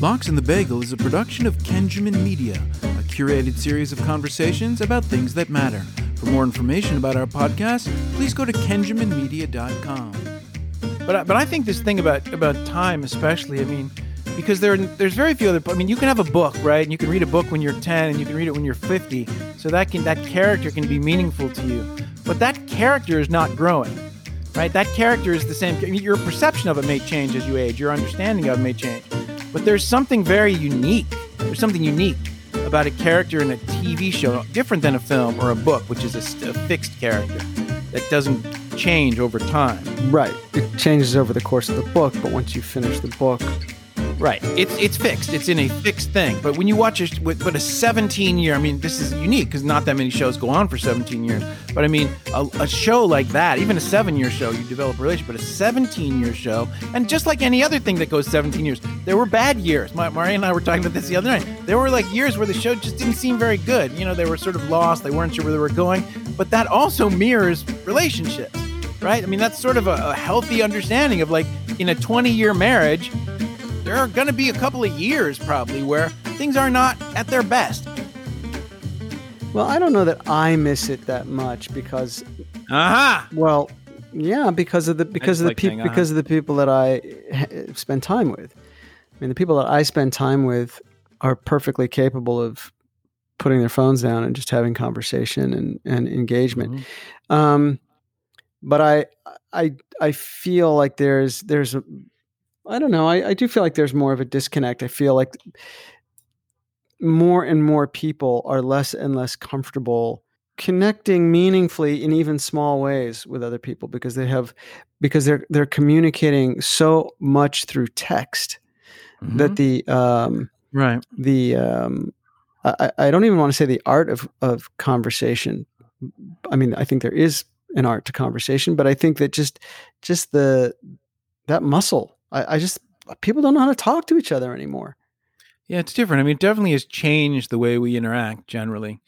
Box and the Bagel is a production of Kenjamin Media, a curated series of conversations about things that matter. For more information about our podcast, please go to kenjaminmedia.com. But I, but I think this thing about about time, especially, I mean, because there there's very few other. I mean, you can have a book, right? And you can read a book when you're 10, and you can read it when you're 50. So that can that character can be meaningful to you. But that character is not growing, right? That character is the same. I mean, your perception of it may change as you age. Your understanding of it may change. But there's something very unique. There's something unique about a character in a TV show, different than a film or a book, which is a, a fixed character that doesn't change over time. Right. It changes over the course of the book, but once you finish the book, Right. It's it's fixed. It's in a fixed thing. But when you watch a but a 17 year, I mean, this is unique because not that many shows go on for 17 years. But I mean, a, a show like that, even a seven year show, you develop a relationship. But a 17 year show, and just like any other thing that goes 17 years, there were bad years. My, Maria and I were talking about this the other night. There were like years where the show just didn't seem very good. You know, they were sort of lost. They weren't sure where they were going. But that also mirrors relationships, right? I mean, that's sort of a, a healthy understanding of like in a 20 year marriage there are going to be a couple of years probably where things are not at their best. Well, I don't know that I miss it that much because, aha. Uh-huh. Well, yeah, because of the because of the like people uh-huh. because of the people that I spend time with. I mean, the people that I spend time with are perfectly capable of putting their phones down and just having conversation and and engagement. Mm-hmm. Um, but I I I feel like there's there's a I don't know. I, I do feel like there's more of a disconnect. I feel like more and more people are less and less comfortable connecting meaningfully in even small ways with other people because they have because they're they're communicating so much through text mm-hmm. that the um, right the um, I, I don't even want to say the art of of conversation. I mean, I think there is an art to conversation, but I think that just just the that muscle I, I just people don't know how to talk to each other anymore. Yeah, it's different. I mean, it definitely has changed the way we interact generally.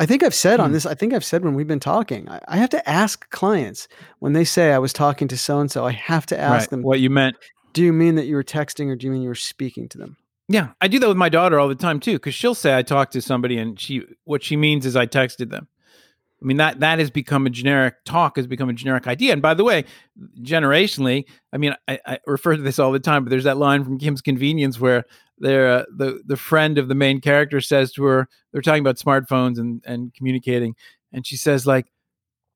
I think I've said on hmm. this, I think I've said when we've been talking, I, I have to ask clients when they say I was talking to so and so, I have to ask right. them what you meant. Do you mean that you were texting or do you mean you were speaking to them? Yeah, I do that with my daughter all the time too, because she'll say I talked to somebody and she what she means is I texted them. I mean that that has become a generic talk has become a generic idea. And by the way, generationally, I mean I, I refer to this all the time, but there's that line from Kim's Convenience where there uh, the the friend of the main character says to her, they're talking about smartphones and and communicating, and she says like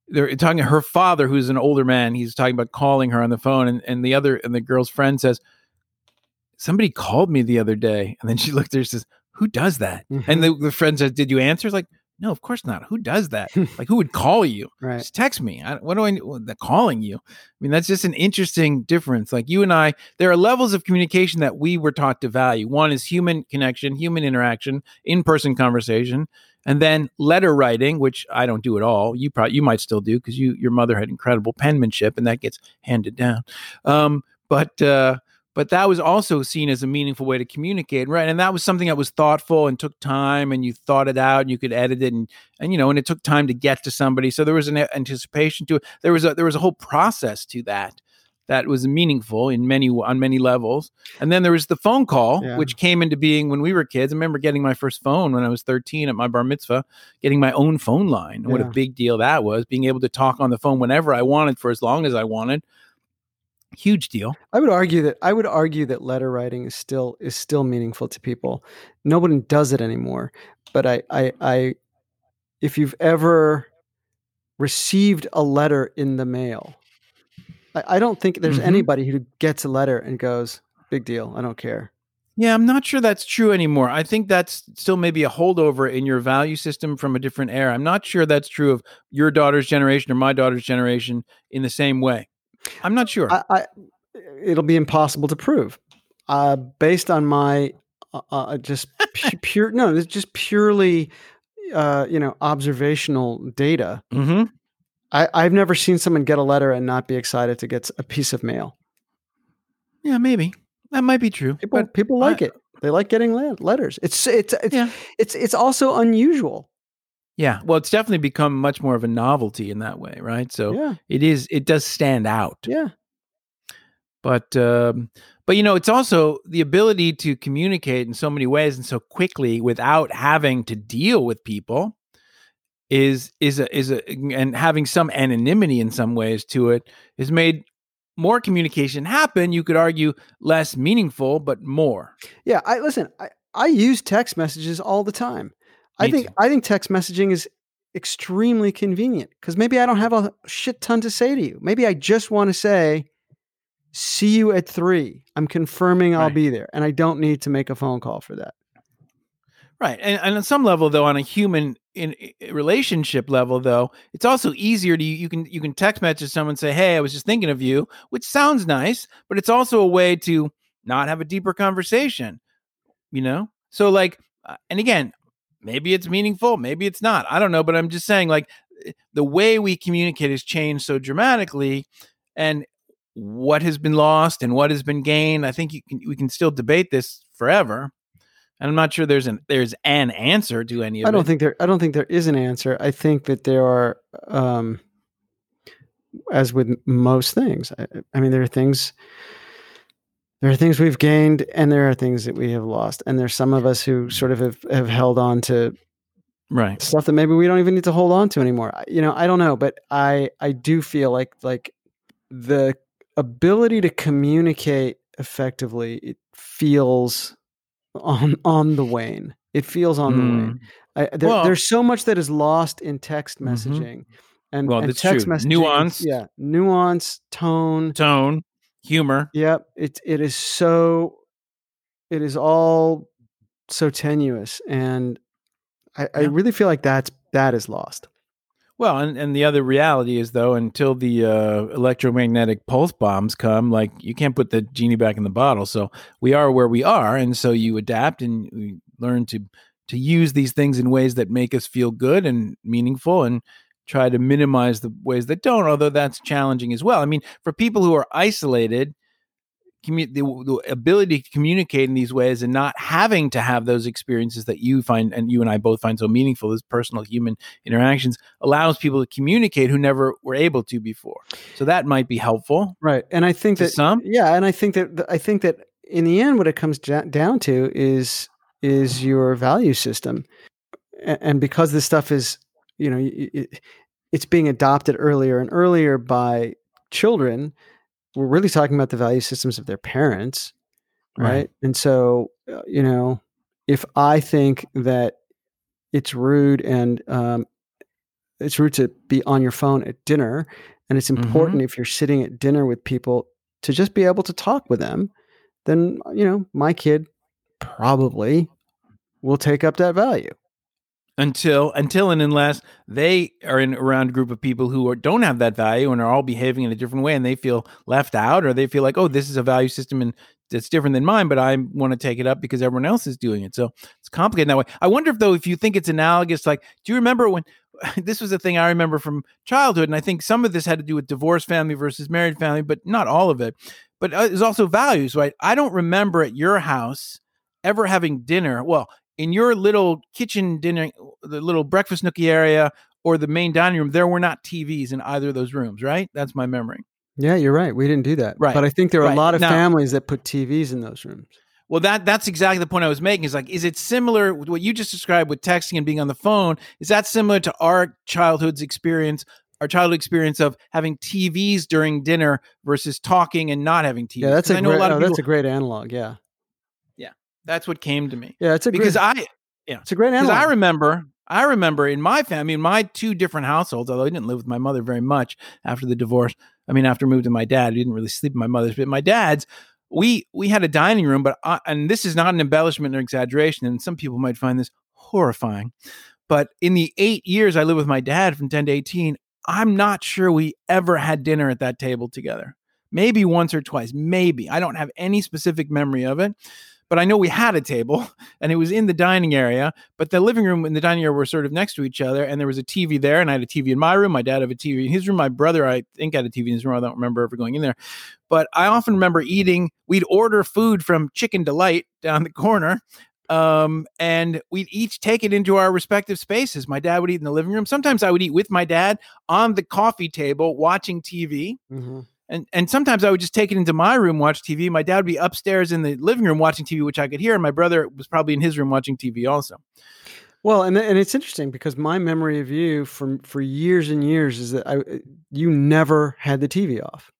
they're talking to her father, who's an older man. He's talking about calling her on the phone, and and the other and the girl's friend says, somebody called me the other day, and then she looked there and says, who does that? Mm-hmm. And the, the friend says, did you answer? It's like no, of course not. Who does that? like, who would call you? Right. Just text me. I, what do I? They're calling you. I mean, that's just an interesting difference. Like you and I, there are levels of communication that we were taught to value. One is human connection, human interaction, in-person conversation, and then letter writing, which I don't do at all. You probably you might still do because you your mother had incredible penmanship, and that gets handed down. Um, but uh, but that was also seen as a meaningful way to communicate right? And that was something that was thoughtful and took time and you thought it out and you could edit it and and you know and it took time to get to somebody. So there was an anticipation to it. There was a there was a whole process to that that was meaningful in many on many levels. And then there was the phone call yeah. which came into being when we were kids. I remember getting my first phone when i was 13 at my bar mitzvah getting my own phone line yeah. what a big deal that was being able to talk on the phone whenever i wanted for as long as i wanted huge deal. I would argue that I would argue that letter writing is still is still meaningful to people. Nobody does it anymore. But I I, I if you've ever received a letter in the mail, I, I don't think there's mm-hmm. anybody who gets a letter and goes, "Big deal, I don't care." Yeah, I'm not sure that's true anymore. I think that's still maybe a holdover in your value system from a different era. I'm not sure that's true of your daughter's generation or my daughter's generation in the same way. I'm not sure. I, I, it'll be impossible to prove. Uh, based on my uh, uh just pure no, it's just purely uh, you know observational data. Mm-hmm. I, I've never seen someone get a letter and not be excited to get a piece of mail. Yeah, maybe that might be true. People, but people like I, it. They like getting letters. It's it's it's yeah. it's it's also unusual. Yeah, well, it's definitely become much more of a novelty in that way, right? So yeah. it is. It does stand out. Yeah. But um, But you know, it's also the ability to communicate in so many ways and so quickly without having to deal with people is is a is a and having some anonymity in some ways to it is made more communication happen you could argue less meaningful but more yeah i listen i, I use text messages all the time Me i think too. i think text messaging is extremely convenient because maybe i don't have a shit ton to say to you maybe i just want to say see you at three i'm confirming i'll be there and i don't need to make a phone call for that Right. And, and on some level though on a human in, in relationship level though, it's also easier to you can you can text message someone say, "Hey, I was just thinking of you," which sounds nice, but it's also a way to not have a deeper conversation, you know? So like uh, and again, maybe it's meaningful, maybe it's not. I don't know, but I'm just saying like eh, the way we communicate has changed so dramatically and what has been lost and what has been gained. I think can, we can still debate this forever and I'm not sure there's an there's an answer to any of it. I don't it. think there I don't think there is an answer. I think that there are um as with most things. I, I mean there are things there are things we've gained and there are things that we have lost. And there's some of us who sort of have, have held on to right stuff that maybe we don't even need to hold on to anymore. You know, I don't know, but I I do feel like like the ability to communicate effectively it feels on on the wane. It feels on mm. the wane. Hmm. I, there, well, there's so much that is lost in text mm-hmm. messaging, mm-hmm. and well, and text true. messaging, nuance, yeah, nuance, tone, tone, humor. Yep, it it is so, it is all so tenuous, and I, yeah. I really feel like that's that is lost. Well, and, and the other reality is though, until the uh, electromagnetic pulse bombs come, like you can't put the genie back in the bottle. So we are where we are, and so you adapt and we learn to to use these things in ways that make us feel good and meaningful, and try to minimize the ways that don't. Although that's challenging as well. I mean, for people who are isolated, commu- the, the, ability to communicate in these ways and not having to have those experiences that you find and you and I both find so meaningful as personal human interactions allows people to communicate who never were able to before. So that might be helpful. Right. And I think that some yeah, and I think that I think that in the end what it comes down to is is your value system. And because this stuff is, you know, it, it's being adopted earlier and earlier by children we're really talking about the value systems of their parents, right? right. And so, uh, you know, if I think that it's rude and um, it's rude to be on your phone at dinner, and it's important mm-hmm. if you're sitting at dinner with people to just be able to talk with them, then you know my kid probably will take up that value until until and unless they are in around a group of people who are, don't have that value and are all behaving in a different way and they feel left out or they feel like oh this is a value system and that's different than mine but i want to take it up because everyone else is doing it. So it's complicated that way. I wonder if though if you think it's analogous like do you remember when this was a thing i remember from childhood and i think some of this had to do with divorced family versus married family but not all of it. But uh, there's also values right? I don't remember at your house ever having dinner well in your little kitchen dinner, the little breakfast nookie area or the main dining room, there were not TVs in either of those rooms, right? That's my memory. Yeah, you're right. We didn't do that. Right. But I think there are right. a lot of now, families that put TVs in those rooms. Well, that that's exactly the point I was making. Is like, is it similar what you just described with texting and being on the phone? Is that similar to our childhood's experience, our childhood experience of having TVs during dinner versus talking and not having TVs? Yeah, that's a, great, a oh, that's a great analog. Yeah. That's what came to me. Yeah, it's a because great, I yeah it's a great because I remember I remember in my family, in my two different households, although I didn't live with my mother very much after the divorce. I mean, after I moved to my dad, I didn't really sleep in my mother's, but my dad's, we we had a dining room, but I, and this is not an embellishment or exaggeration, and some people might find this horrifying. But in the eight years I lived with my dad from 10 to 18, I'm not sure we ever had dinner at that table together. Maybe once or twice, maybe. I don't have any specific memory of it but I know we had a table and it was in the dining area, but the living room and the dining area were sort of next to each other. And there was a TV there, and I had a TV in my room. My dad had a TV in his room. My brother, I think, had a TV in his room. I don't remember ever going in there. But I often remember eating, we'd order food from Chicken Delight down the corner. Um, and we'd each take it into our respective spaces. My dad would eat in the living room. Sometimes I would eat with my dad on the coffee table watching TV. Mm-hmm and and sometimes I would just take it into my room, watch TV. My dad would be upstairs in the living room watching TV, which I could hear, and my brother was probably in his room watching TV also. Well, and and it's interesting because my memory of you for for years and years is that I you never had the TV off.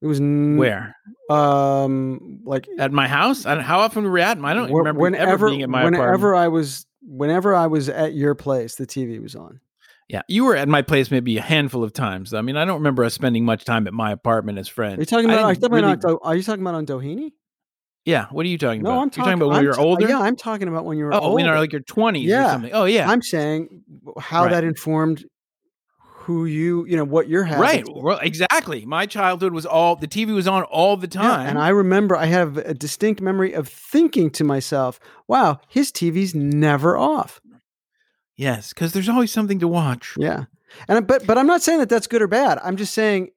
It was n- where, um, like at my house. I how often were we at? I don't remember whenever, ever being at my whenever apartment. I was whenever I was at your place, the TV was on. Yeah, you were at my place maybe a handful of times. I mean, I don't remember us spending much time at my apartment as friends. Are you talking about? Are you talking, really... about on, are you talking about on Doheny? Yeah, what are you talking no, about? I'm talking, talking about when I'm you're uh, older. Yeah, I'm talking about when you were. Oh, older. when you're like your 20s yeah. or something. Oh, yeah. I'm saying how right. that informed who you, you know, what you're having. Right. Well, exactly. My childhood was all the TV was on all the time, yeah, and I remember I have a distinct memory of thinking to myself, "Wow, his TV's never off." Yes, because there's always something to watch. Yeah, and but but I'm not saying that that's good or bad. I'm just saying,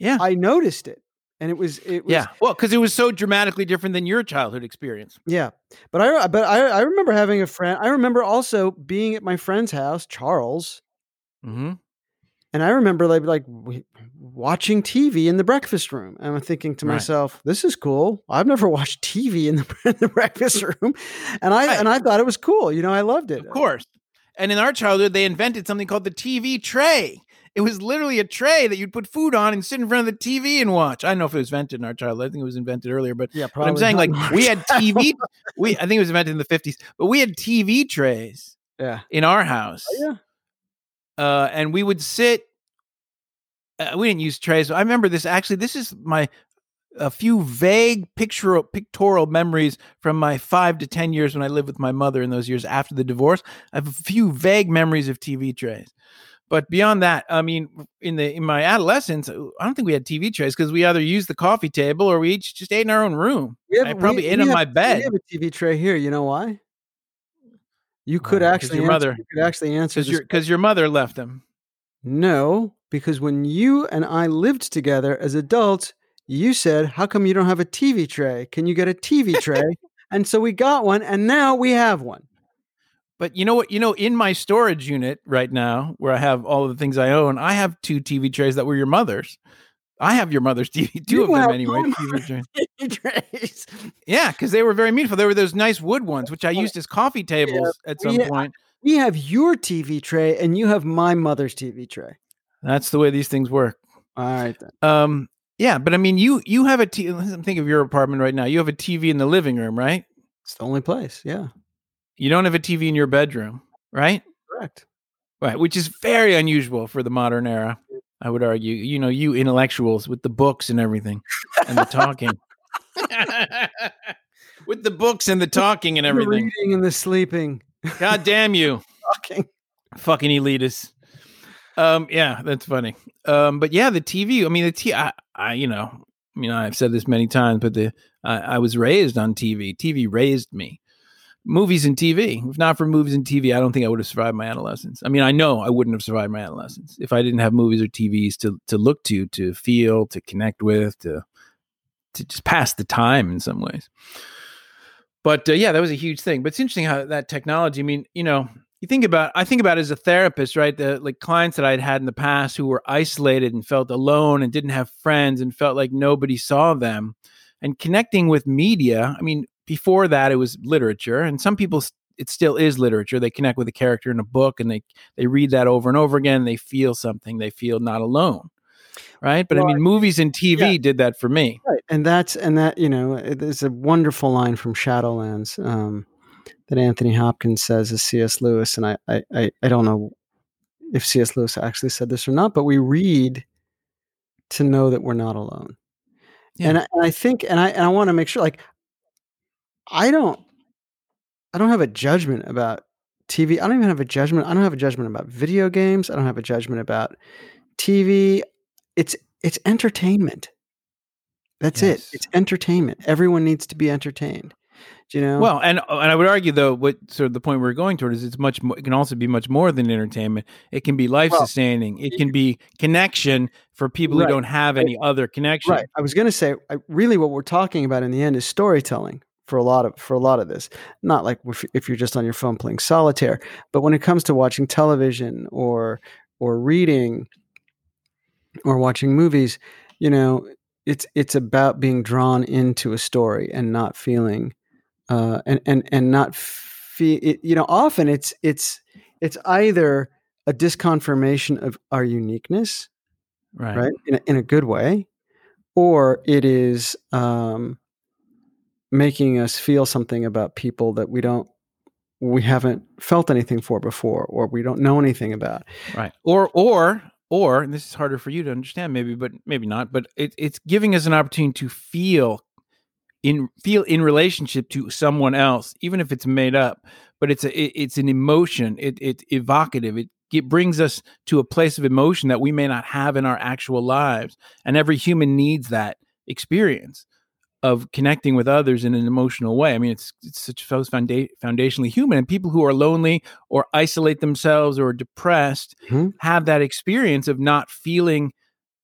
yeah, I noticed it, and it was it was yeah. Well, because it was so dramatically different than your childhood experience. Yeah, but I but I I remember having a friend. I remember also being at my friend's house, Charles. Mm-hmm. And I remember like like watching TV in the breakfast room, and I'm thinking to right. myself, "This is cool. I've never watched TV in the, in the breakfast room," and I right. and I thought it was cool. You know, I loved it. Of course. And in our childhood, they invented something called the TV tray. It was literally a tray that you'd put food on and sit in front of the TV and watch. I don't know if it was invented in our childhood. I think it was invented earlier, but yeah, but I'm saying like we had TV. we I think it was invented in the 50s, but we had TV trays. Yeah. In our house. Oh, yeah. Uh, and we would sit. Uh, we didn't use trays. I remember this. Actually, this is my a few vague pictorial, pictorial memories from my five to 10 years when I lived with my mother in those years after the divorce. I have a few vague memories of TV trays. But beyond that, I mean, in the in my adolescence, uh, I don't think we had TV trays because we either used the coffee table or we each just ate in our own room. Have, I probably we, ate we on have, my bed. We have a TV tray here. You know why? You could uh, actually your answer, mother you could actually answer because your because your mother left them. No, because when you and I lived together as adults, you said, How come you don't have a TV tray? Can you get a TV tray? and so we got one, and now we have one. But you know what? You know, in my storage unit right now, where I have all of the things I own, I have two TV trays that were your mother's. I have your mother's TV, two you of them anyway. TV trays. TV trays. Yeah, because they were very meaningful. They were those nice wood ones, which I used as coffee tables yeah, at some yeah, point. We have your TV tray, and you have my mother's TV tray. That's the way these things work. All right. Then. Um, yeah, but I mean, you you have a TV. I'm thinking of your apartment right now. You have a TV in the living room, right? It's the only place. Yeah. You don't have a TV in your bedroom, right? Correct. Right, which is very unusual for the modern era. I would argue. You know, you intellectuals with the books and everything, and the talking. with the books and the talking and everything. The reading and the sleeping. God damn you. Talking. Fucking elitists. Um, yeah, that's funny. Um, but yeah, the TV. I mean, the T. I, I, you know, I mean, I've said this many times, but the I, I was raised on TV. TV raised me. Movies and TV. If not for movies and TV, I don't think I would have survived my adolescence. I mean, I know I wouldn't have survived my adolescence if I didn't have movies or TVs to to look to, to feel, to connect with, to to just pass the time in some ways. But uh, yeah, that was a huge thing. But it's interesting how that technology. I mean, you know, you think about i think about as a therapist right? The like clients that i'd had in the past who were isolated and felt alone and didn't have friends and felt like nobody saw them. And connecting with media i mean before that it was literature. And some people it still is literature. They connect with a character in a book and they they read that over and over again. They feel something. They feel not alone right? But well, i mean movies and tv yeah. did that for me. Right. And that's and that you know there's a wonderful line from shadowlands um that Anthony Hopkins says is C.S. Lewis, and I, I, I don't know if C.S. Lewis actually said this or not, but we read to know that we're not alone. Yeah. And, I, and I think, and I, and I want to make sure, like, I don't, I don't have a judgment about TV. I don't even have a judgment. I don't have a judgment about video games. I don't have a judgment about TV. It's, it's entertainment. That's yes. it. It's entertainment. Everyone needs to be entertained you know? Well and and i would argue though what sort of the point we're going toward is it's much more, it can also be much more than entertainment. It can be life sustaining. Well, it can be connection for people right. who don't have any right. other connection. Right. I was going to say I, really what we're talking about in the end is storytelling for a lot of for a lot of this. Not like if, if you're just on your phone playing solitaire but when it comes to watching television or or reading or watching movies, you know, it's it's about being drawn into a story and not feeling uh, and and and not feel you know often it's it's it's either a disconfirmation of our uniqueness right. right in a, in a good way or it is um, making us feel something about people that we don't we haven't felt anything for before or we don't know anything about. Right. Or or or and this is harder for you to understand maybe but maybe not but it, it's giving us an opportunity to feel in feel in relationship to someone else even if it's made up but it's a it, it's an emotion it, it's evocative it, it brings us to a place of emotion that we may not have in our actual lives and every human needs that experience of connecting with others in an emotional way. I mean, it's it's such so founda- foundationally human, and people who are lonely or isolate themselves or depressed mm-hmm. have that experience of not feeling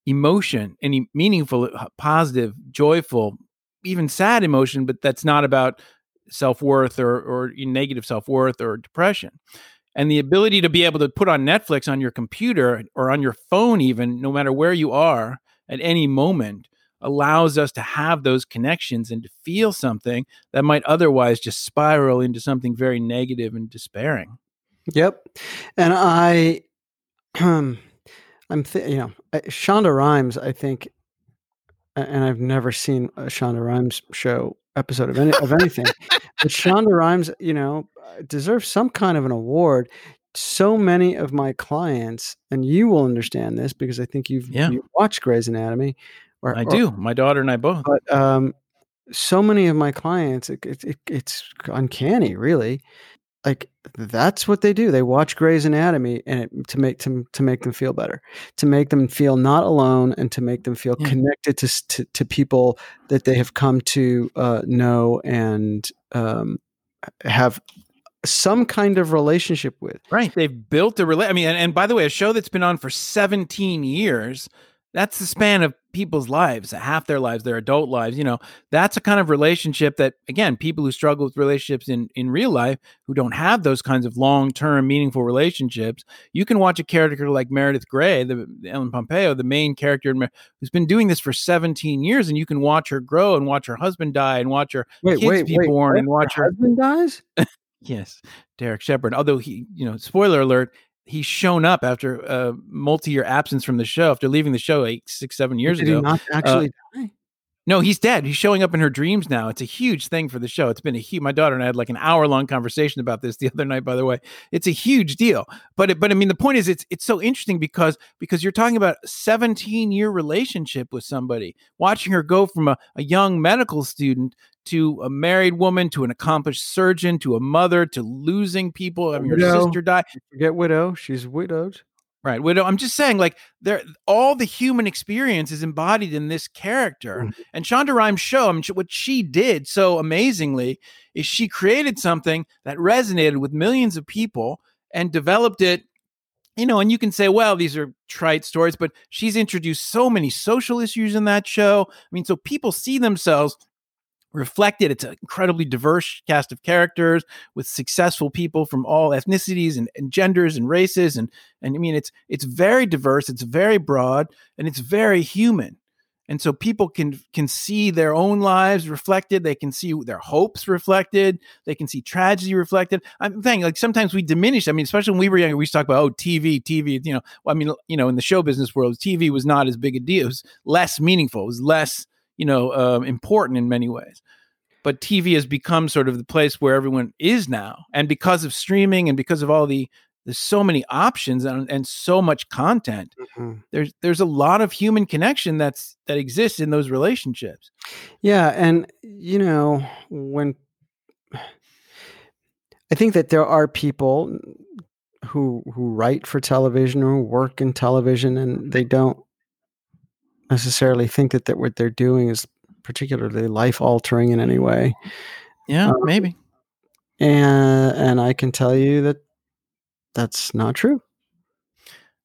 emotion, any meaningful, uh, positive, joyful, even sad emotion, but that's not about self worth or or negative self worth or depression. And the ability to be able to put on Netflix on your computer or on your phone, even no matter where you are at any moment, allows us to have those connections and to feel something that might otherwise just spiral into something very negative and despairing. Yep. And I, um, I'm, th- you know, Shonda Rhimes, I think, and I've never seen a Shonda Rhimes show episode of any of anything, but Shonda Rhimes, you know, deserves some kind of an award. So many of my clients, and you will understand this because I think you've, yeah. you've watched Grey's Anatomy, or, I or, do. My daughter and I both. But um, so many of my clients, it, it, it, it's uncanny, really. Like that's what they do. They watch Grey's Anatomy and it, to make to, to make them feel better, to make them feel not alone, and to make them feel yeah. connected to, to, to people that they have come to uh, know and um, have some kind of relationship with. Right. They've built a relate. I mean, and, and by the way, a show that's been on for 17 years that's the span of people's lives half their lives their adult lives you know that's a kind of relationship that again people who struggle with relationships in in real life who don't have those kinds of long-term meaningful relationships you can watch a character like meredith grey the ellen pompeo the main character who's been doing this for 17 years and you can watch her grow and watch her husband die and watch her wait, kids wait, be wait, born and watch her, her husband dies? Yes derek shepherd although he you know spoiler alert he's shown up after a multi-year absence from the show after leaving the show like six seven years Did ago he not uh, actually uh, die no he's dead he's showing up in her dreams now it's a huge thing for the show it's been a huge my daughter and i had like an hour long conversation about this the other night by the way it's a huge deal but it, but i mean the point is it's it's so interesting because because you're talking about a 17 year relationship with somebody watching her go from a, a young medical student to a married woman, to an accomplished surgeon, to a mother, to losing people. I mean, widow. your sister died. Forget widow. She's widowed. Right, widow. I'm just saying, like, there, all the human experience is embodied in this character. Mm-hmm. And Shonda Rhimes' show, I mean, what she did so amazingly is she created something that resonated with millions of people and developed it you know, and you can say, well, these are trite stories, but she's introduced so many social issues in that show. I mean, so people see themselves reflected. It's an incredibly diverse cast of characters with successful people from all ethnicities and, and, genders and races. And, and I mean, it's, it's very diverse, it's very broad, and it's very human. And so people can can see their own lives reflected. They can see their hopes reflected. They can see tragedy reflected. I'm saying like sometimes we diminish. I mean, especially when we were younger, we used to talk about oh TV, TV. You know, I mean, you know, in the show business world, TV was not as big a deal. It was less meaningful. It was less you know um, important in many ways. But tv has become sort of the place where everyone is now. And because of streaming and because of all the there's so many options and, and so much content mm-hmm. there's there's a lot of human connection that's that exists in those relationships. Yeah and you know when i think that there are people who who write for television or work in television and they don't necessarily think that, that what they're doing is particularly life altering in any way. Yeah, um, maybe. And and I can tell you that that's not true.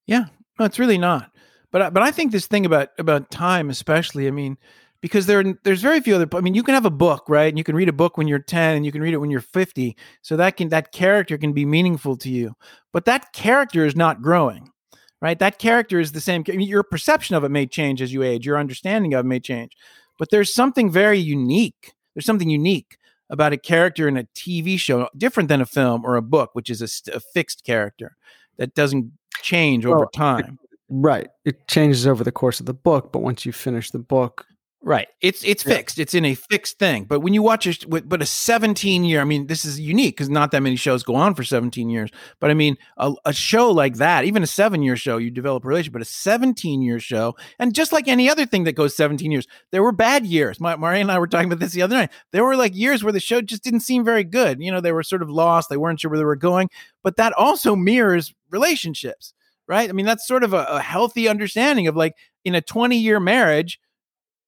Yeah, no, it's really not. But but I think this thing about about time, especially, I mean, because there there's very few other. I mean, you can have a book, right? And you can read a book when you're ten, and you can read it when you're fifty. So that can that character can be meaningful to you, but that character is not growing right? That character is the same. Your perception of it may change as you age. Your understanding of it may change, but there's something very unique. There's something unique about a character in a TV show, different than a film or a book, which is a, a fixed character that doesn't change over well, time. Right. It changes over the course of the book, but once you finish the book, Right. It's it's yeah. fixed. It's in a fixed thing. But when you watch a but a 17 year, I mean, this is unique because not that many shows go on for 17 years. But I mean, a, a show like that, even a seven year show, you develop a relationship. But a 17 year show, and just like any other thing that goes 17 years, there were bad years. My, Maria and I were talking about this the other night. There were like years where the show just didn't seem very good. You know, they were sort of lost. They weren't sure where they were going. But that also mirrors relationships, right? I mean, that's sort of a, a healthy understanding of like in a 20 year marriage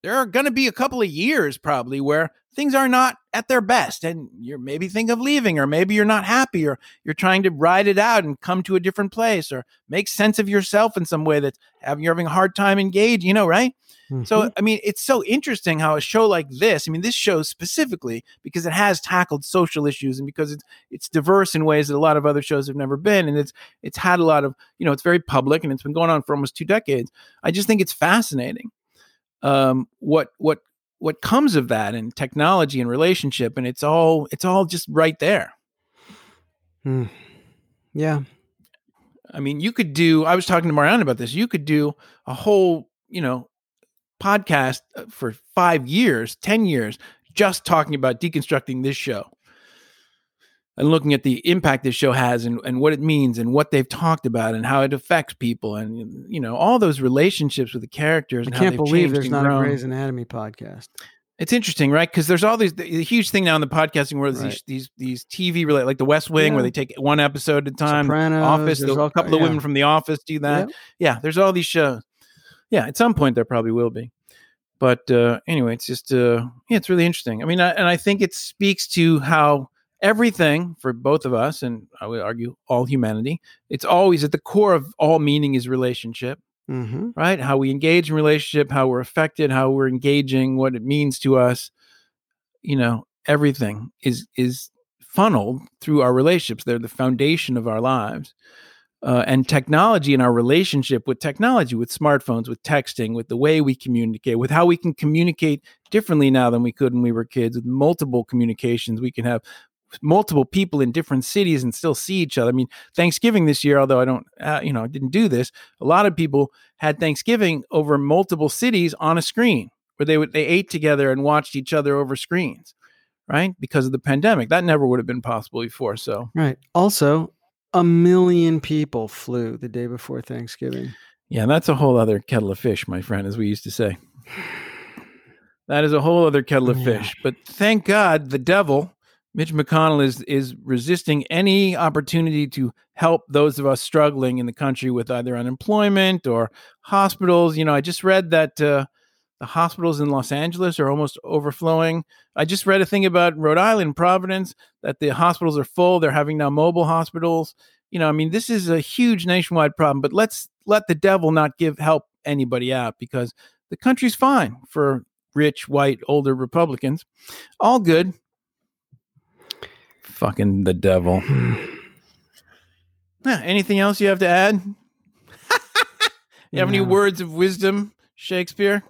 there are going to be a couple of years probably where things are not at their best and you're maybe think of leaving or maybe you're not happy or you're trying to ride it out and come to a different place or make sense of yourself in some way that you're having a hard time engaging you know right? Mm-hmm. so i mean it's so interesting how a show like this i mean this show specifically because it has tackled social issues and because it's it's diverse in ways that a lot of other shows have never been and it's it's had a lot of you know it's very public and it's been going on for almost two decades. I just think it's fascinating um, what what what comes of that and technology and relationship and it's all it's all just right there. Hmm. yeah. I mean you could do i was talking to marianne about this you could do a whole you know podcast uh, for five years ten years just talking about deconstructing this show and looking at the impact this show has and, and what it means and what they've talked about and how it affects people and you know all those relationships with the characters. I can't believe there's not grown. a Grey's Anatomy podcast. It's interesting, right? Because there's all these the, huge thing now in the podcasting world. Right. These these these TV related, like The West Wing, yeah. where they take one episode at a time. Sopranos, Office, a couple yeah. of women from The Office do that. Yeah. yeah, there's all these shows. Yeah, at some point there probably will be but uh, anyway, it's just uh, yeah, it's really interesting. I mean, I, and I think it speaks to how everything for both of us, and I would argue all humanity, it's always at the core of all meaning is relationship. Mm-hmm. Right? How we engage in relationship, how we're affected, how we're engaging, what it means to us. You know, everything is is funneled through our relationships. They're the foundation of our lives. Uh, and technology and our relationship with technology, with smartphones, with texting, with the way we communicate, with how we can communicate differently now than we could when we were kids, with multiple communications. We can have multiple people in different cities and still see each other. I mean, Thanksgiving this year, although I don't, uh, you know, I didn't do this, a lot of people had Thanksgiving over multiple cities on a screen where they would they ate together and watched each other over screens, right? Because of the pandemic, that never would have been possible before. So, right. Also, a million people flew the day before Thanksgiving. Yeah, that's a whole other kettle of fish, my friend, as we used to say. That is a whole other kettle of yeah. fish. But thank God the devil Mitch McConnell is is resisting any opportunity to help those of us struggling in the country with either unemployment or hospitals. You know, I just read that uh, the hospitals in Los Angeles are almost overflowing. I just read a thing about Rhode Island, Providence, that the hospitals are full. They're having now mobile hospitals. You know, I mean, this is a huge nationwide problem. But let's let the devil not give help anybody out because the country's fine for rich, white, older Republicans. All good Fucking the devil. yeah, anything else you have to add? you have no. any words of wisdom, Shakespeare?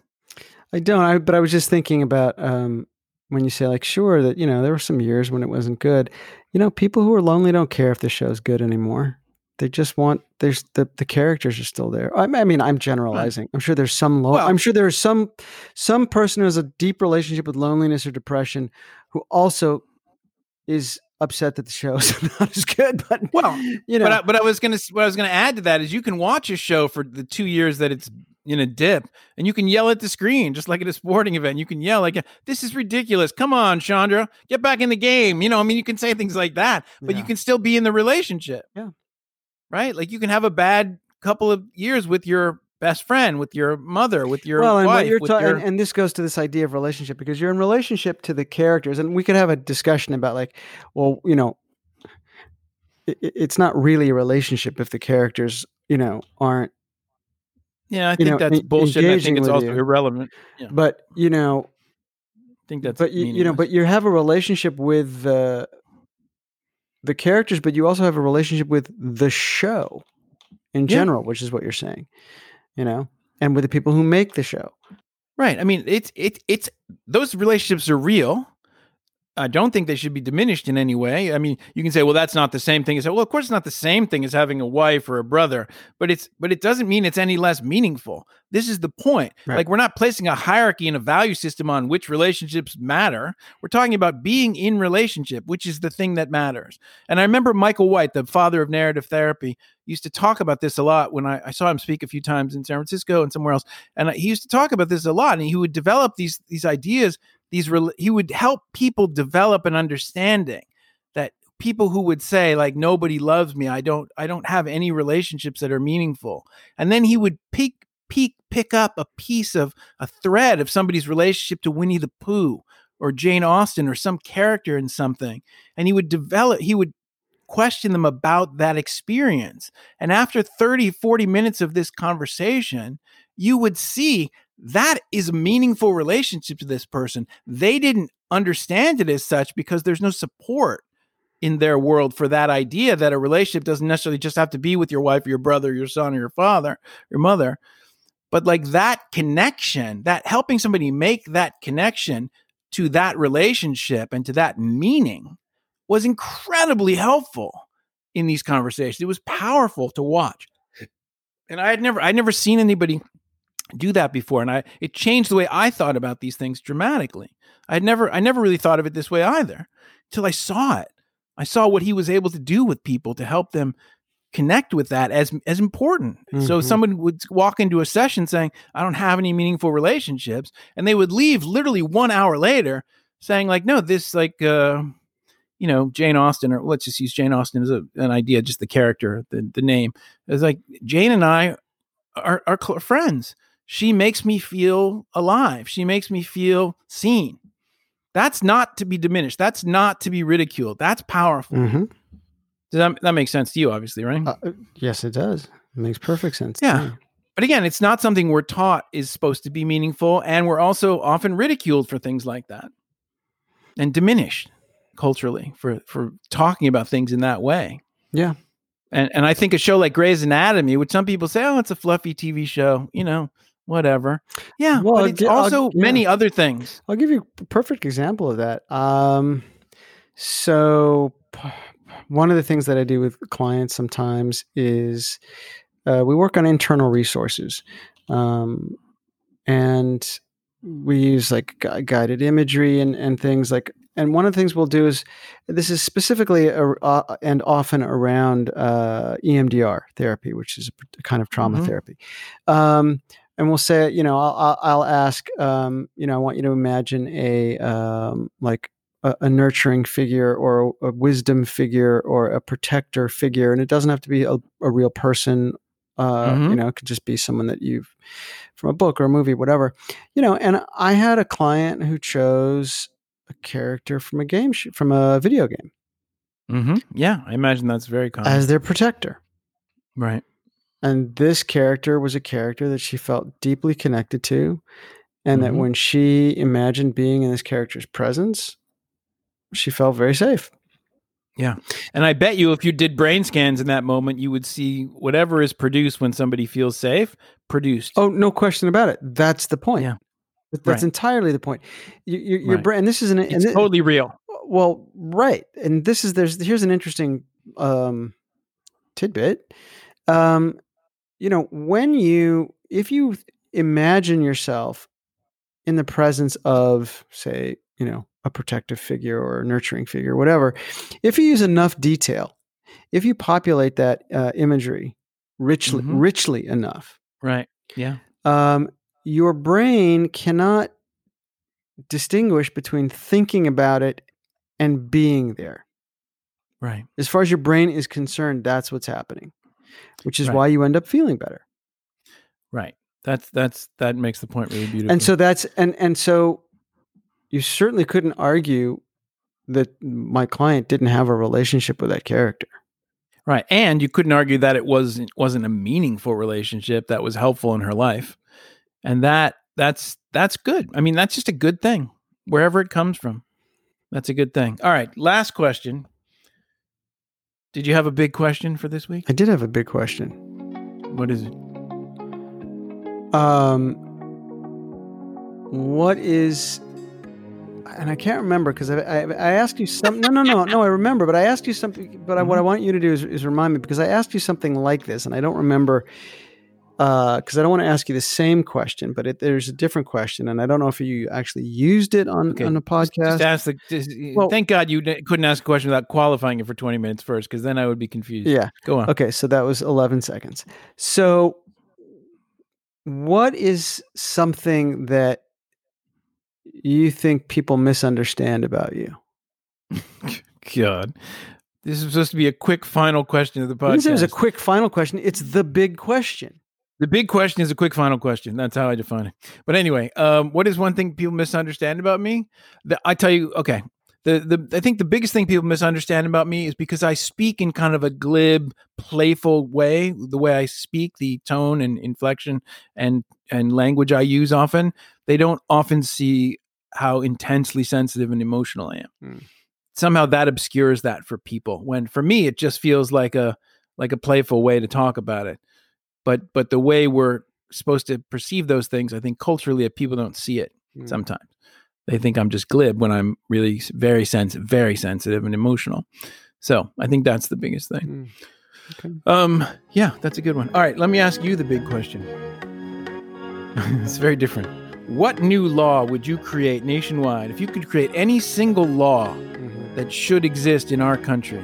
I don't. I, but I was just thinking about um, when you say like, sure, that you know there were some years when it wasn't good. You know, people who are lonely don't care if the show's good anymore. They just want there's the the characters are still there. I, I mean, I'm generalizing. I'm sure there's some lo- well, I'm sure there's some some person who has a deep relationship with loneliness or depression who also is upset that the show is not as good. But well, you know, but I, but I was gonna what I was gonna add to that is you can watch a show for the two years that it's in a dip, and you can yell at the screen just like at a sporting event. You can yell like, "This is ridiculous! Come on, Shonda, get back in the game." You know, I mean, you can say things like that, but yeah. you can still be in the relationship. Yeah, right. Like you can have a bad couple of years with your best friend, with your mother, with your well, and wife, you're ta- your... and, and, this goes to this idea of relationship because you're in relationship to the characters, and we could have a discussion about like, well, you know, it, it's not really a relationship if the characters, you know, aren't. Yeah, I think know, that's bullshit. I think it's also you. irrelevant. Yeah. But you know, I think that's but you, you know, but you have a relationship with the the characters, but you also have a relationship with the show in general, which is what you're saying, you know, and with the people who make the show. Right. I mean, it's it's it's those relationships are real. I don't think they should be diminished in any way. I mean, you can say, well, that's not the same thing as well, of course it's not the same thing as having a wife or a brother, but it's but it doesn't mean it's any less meaningful. This is the point. Right. Like we're not placing a hierarchy and a value system on which relationships matter. We're talking about being in relationship, which is the thing that matters. And I remember Michael White, the father of narrative therapy, used to talk about this a lot when I, I saw him speak a few times in San Francisco and somewhere else. And he used to talk about this a lot, and he would develop these these ideas these he would help people develop an understanding that people who would say like nobody loves me i don't i don't have any relationships that are meaningful. And then he would peek peek pick up a piece of a thread of somebody's relationship to winnie the pooh or jane austen or some character in something and he would develop he would question them about that experience. And after 30 40 minutes of this conversation you would see that is a meaningful relationship to this person. They didn't understand it as such because there's no support in their world for that idea that a relationship doesn't necessarily just have to be with your wife or your brother, or your son or your father, your mother. But like that connection, that helping somebody make that connection to that relationship and to that meaning was incredibly helpful in these conversations. It was powerful to watch. And I had never I'd never seen anybody do that before and i it changed the way i thought about these things dramatically. I had never i never really thought of it this way either till i saw it. I saw what he was able to do with people to help them connect with that as as important. Mm-hmm. so someone would walk into a session saying i don't have any meaningful relationships and they would leave literally one hour later saying like no this like uh you know jane austen or let's just use jane austen as a, an idea just the character the, the name. It's like jane and i are, are cl- friends she makes me feel alive. She makes me feel seen. That's not to be diminished. That's not to be ridiculed. That's powerful. Mm-hmm. Does that, that make sense to you, obviously, right? Uh yes, it does. It makes perfect sense. Yeah. But again, it's not something we're taught is supposed to be meaningful. And we're also often ridiculed for things like that and diminished culturally for, for talking about things in that way. Yeah. And, and I think a show like Grey's Anatomy, which some people say, oh, it's a fluffy TV show, you know, whatever. Yeah, well, but it's also I'll, many yeah. other things. I'll give you a perfect example of that. Um, so one of the things that I do with clients sometimes is uh, we work on internal resources, um, and we use like gu- guided imagery and and things like. And one of the things we'll do is this is specifically a, uh, and often around uh, EMDR therapy, which is a kind of trauma mm-hmm. therapy. Um, and we'll say, you know, I'll, I'll ask, um, you know, I want you to imagine a um, like a, a, nurturing figure or a, a, wisdom figure or a protector figure, and it doesn't have to be a, a real person. Uh, mm-hmm. You know, it could just be someone that you've from a book or a movie, whatever. You know, and I had a client who chose a character from a game sh- from a video game. Mm-hmm. Yeah, I imagine that's very common as their protector. Right. And this character was a character that she felt deeply connected to. And mm-hmm. that when she imagined being in this character's presence, she felt very safe. Yeah. And I bet you if you did brain scans in that moment, you would see whatever is produced when somebody feels safe produced. Oh, no question about it. That's the point. Yeah. That's right. entirely the point. You, you, your right. brain, this is an, it's this, totally real. Well, right. And this is, there's, here's an interesting um, tidbit. Um, you know, when you, if you imagine yourself in the presence of, say, you know, a protective figure or a nurturing figure, whatever, if you use enough detail, if you populate that uh, imagery richly, mm-hmm. richly enough, right? Yeah. Um, your brain cannot distinguish between thinking about it and being there. Right. As far as your brain is concerned, that's what's happening which is right. why you end up feeling better. Right. That's that's that makes the point really beautiful. And so that's and and so you certainly couldn't argue that my client didn't have a relationship with that character. Right. And you couldn't argue that it wasn't wasn't a meaningful relationship that was helpful in her life. And that that's that's good. I mean, that's just a good thing. Wherever it comes from. That's a good thing. All right, last question. Did you have a big question for this week? I did have a big question. What is it? Um, what is and I can't remember because I, I, I, asked you something. No, no, no, no. I remember, but I asked you something. But I, what I mm-hmm. want you to do is, is, remind me because I asked you something like this, and I don't remember because uh, I don't want to ask you the same question, but it, there's a different question, and I don't know if you actually used it on okay. on a podcast. Just ask the. Just, well, thank God you couldn't ask a question without qualifying it for 20 minutes first, because then I would be confused. Yeah, go on. Okay, so that was 11 seconds. So, what is something that you think people misunderstand about you? God. This is supposed to be a quick final question of the podcast. This is a quick final question. It's the big question. The big question is a quick final question. That's how I define it. But anyway, um, what is one thing people misunderstand about me? The, I tell you, okay. The, the I think the biggest thing people misunderstand about me is because I speak in kind of a glib, playful way. The way I speak, the tone and inflection and and language I use often, they don't often see how intensely sensitive and emotional I am. Mm. Somehow that obscures that for people. When for me, it just feels like a like a playful way to talk about it but but the way we're supposed to perceive those things, I think culturally, if people don't see it mm. sometimes. They think I'm just glib when I'm really very sensitive, very sensitive and emotional. So I think that's the biggest thing. Mm. Okay. Um, yeah, that's a good one. All right, let me ask you the big question. it's very different. What new law would you create nationwide if you could create any single law mm-hmm. that should exist in our country?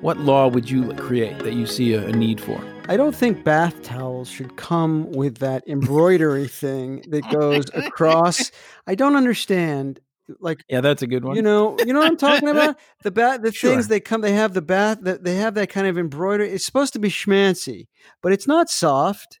What law would you create that you see a, a need for? I don't think bath towels should come with that embroidery thing that goes across. I don't understand. Like, yeah, that's a good one. You know, you know what I'm talking about. The bath, the sure. things they come, they have the bath, that they have that kind of embroidery. It's supposed to be schmancy, but it's not soft.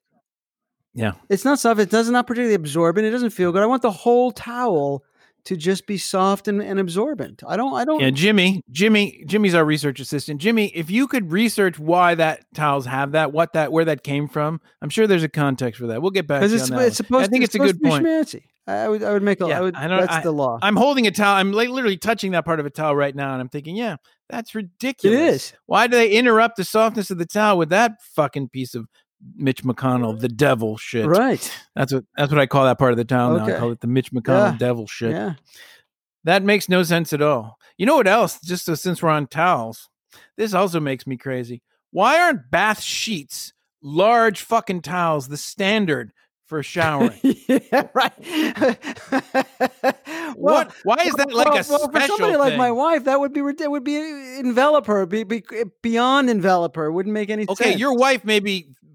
Yeah, it's not soft. It does not particularly absorbent. It doesn't feel good. I want the whole towel to just be soft and, and absorbent. I don't I don't Yeah, Jimmy, Jimmy, Jimmy's our research assistant. Jimmy, if you could research why that towels have that, what that where that came from, I'm sure there's a context for that. We'll get back to it's, it's supposed I think it's, it's a good point. Schmancy. I would I would make a yeah, I would, I don't, that's I, the law. I'm holding a towel. I'm like literally touching that part of a towel right now and I'm thinking, yeah, that's ridiculous. It is. Why do they interrupt the softness of the towel with that fucking piece of Mitch McConnell, the devil shit. Right. That's what that's what I call that part of the town okay. now. I call it the Mitch McConnell yeah. devil shit. Yeah. That makes no sense at all. You know what else? Just so, since we're on towels, this also makes me crazy. Why aren't bath sheets large fucking towels the standard for showering? yeah, right. what? Why is that like well, a well, for somebody thing? like my wife, that would be it would be envelop her, be, be beyond envelop her. Wouldn't make any okay, sense. Okay, your wife may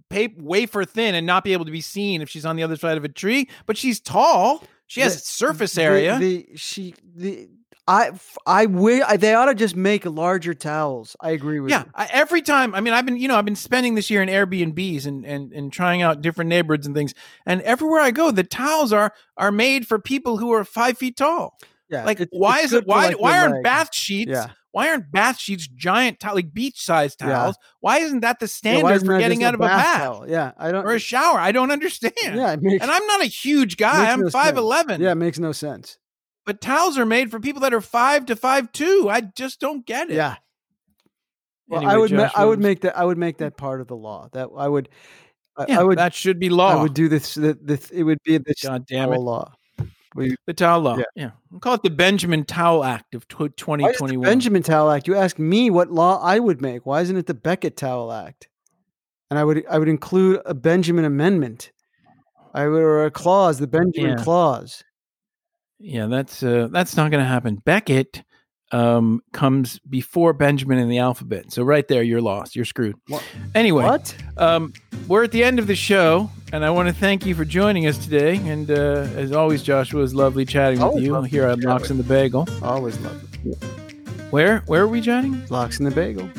be wafer thin and not be able to be seen if she's on the other side of a tree, but she's tall. She has the, surface area. The, the, she the I I will. They ought to just make larger towels. I agree with yeah, you. Yeah, every time. I mean, I've been you know I've been spending this year in Airbnbs and and and trying out different neighborhoods and things. And everywhere I go, the towels are are made for people who are five feet tall. Yeah, like it, why is it why like why aren't bath sheets? Yeah. Why aren't bath sheets giant towel like beach size towels? Yeah. Why isn't that the standard yeah, for getting out of a bath? Towel? Yeah, I don't or a shower. I don't understand. Yeah, makes, and I'm not a huge guy. I'm five no eleven. Yeah, it makes no sense. But towels are made for people that are five to five two. I just don't get it. Yeah. Well, anyway, I would ma- I would make that I would make that part of the law. That I would yeah, I would that should be law. I would do this. The, the, it would be this God damn it. law. We, the Towel Law. Yeah. yeah. We'll call it the Benjamin Towel Act of 2021. Benjamin Towel Act. You ask me what law I would make. Why isn't it the Beckett Towel Act? And I would I would include a Benjamin Amendment. I would or a clause, the Benjamin yeah. clause. Yeah, that's uh, that's not going to happen. Beckett um, comes before Benjamin in the alphabet. So right there, you're lost. You're screwed. What? Anyway, what? Um, we're at the end of the show, and I want to thank you for joining us today. And uh, as always, Joshua, is lovely chatting with you here at Locks and the Bagel. Always lovely. Where where are we chatting? Locks and the Bagel.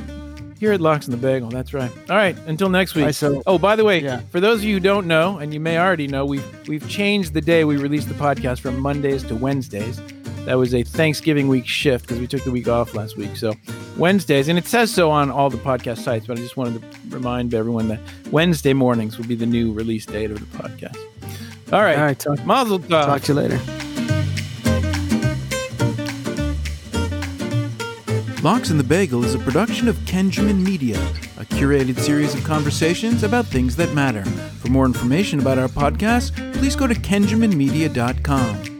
Here at Locks and the Bagel. That's right. All right. Until next week. so, oh, by the way, yeah. for those of you who don't know, and you may already know, we've we've changed the day we release the podcast from Mondays to Wednesdays. That was a Thanksgiving week shift because we took the week off last week. So Wednesdays, and it says so on all the podcast sites, but I just wanted to remind everyone that Wednesday mornings will be the new release date of the podcast. All right. All right. Talk, Mazel tov. Talk to you later. Locks and the Bagel is a production of Kenjamin Media, a curated series of conversations about things that matter. For more information about our podcast, please go to kenjaminmedia.com.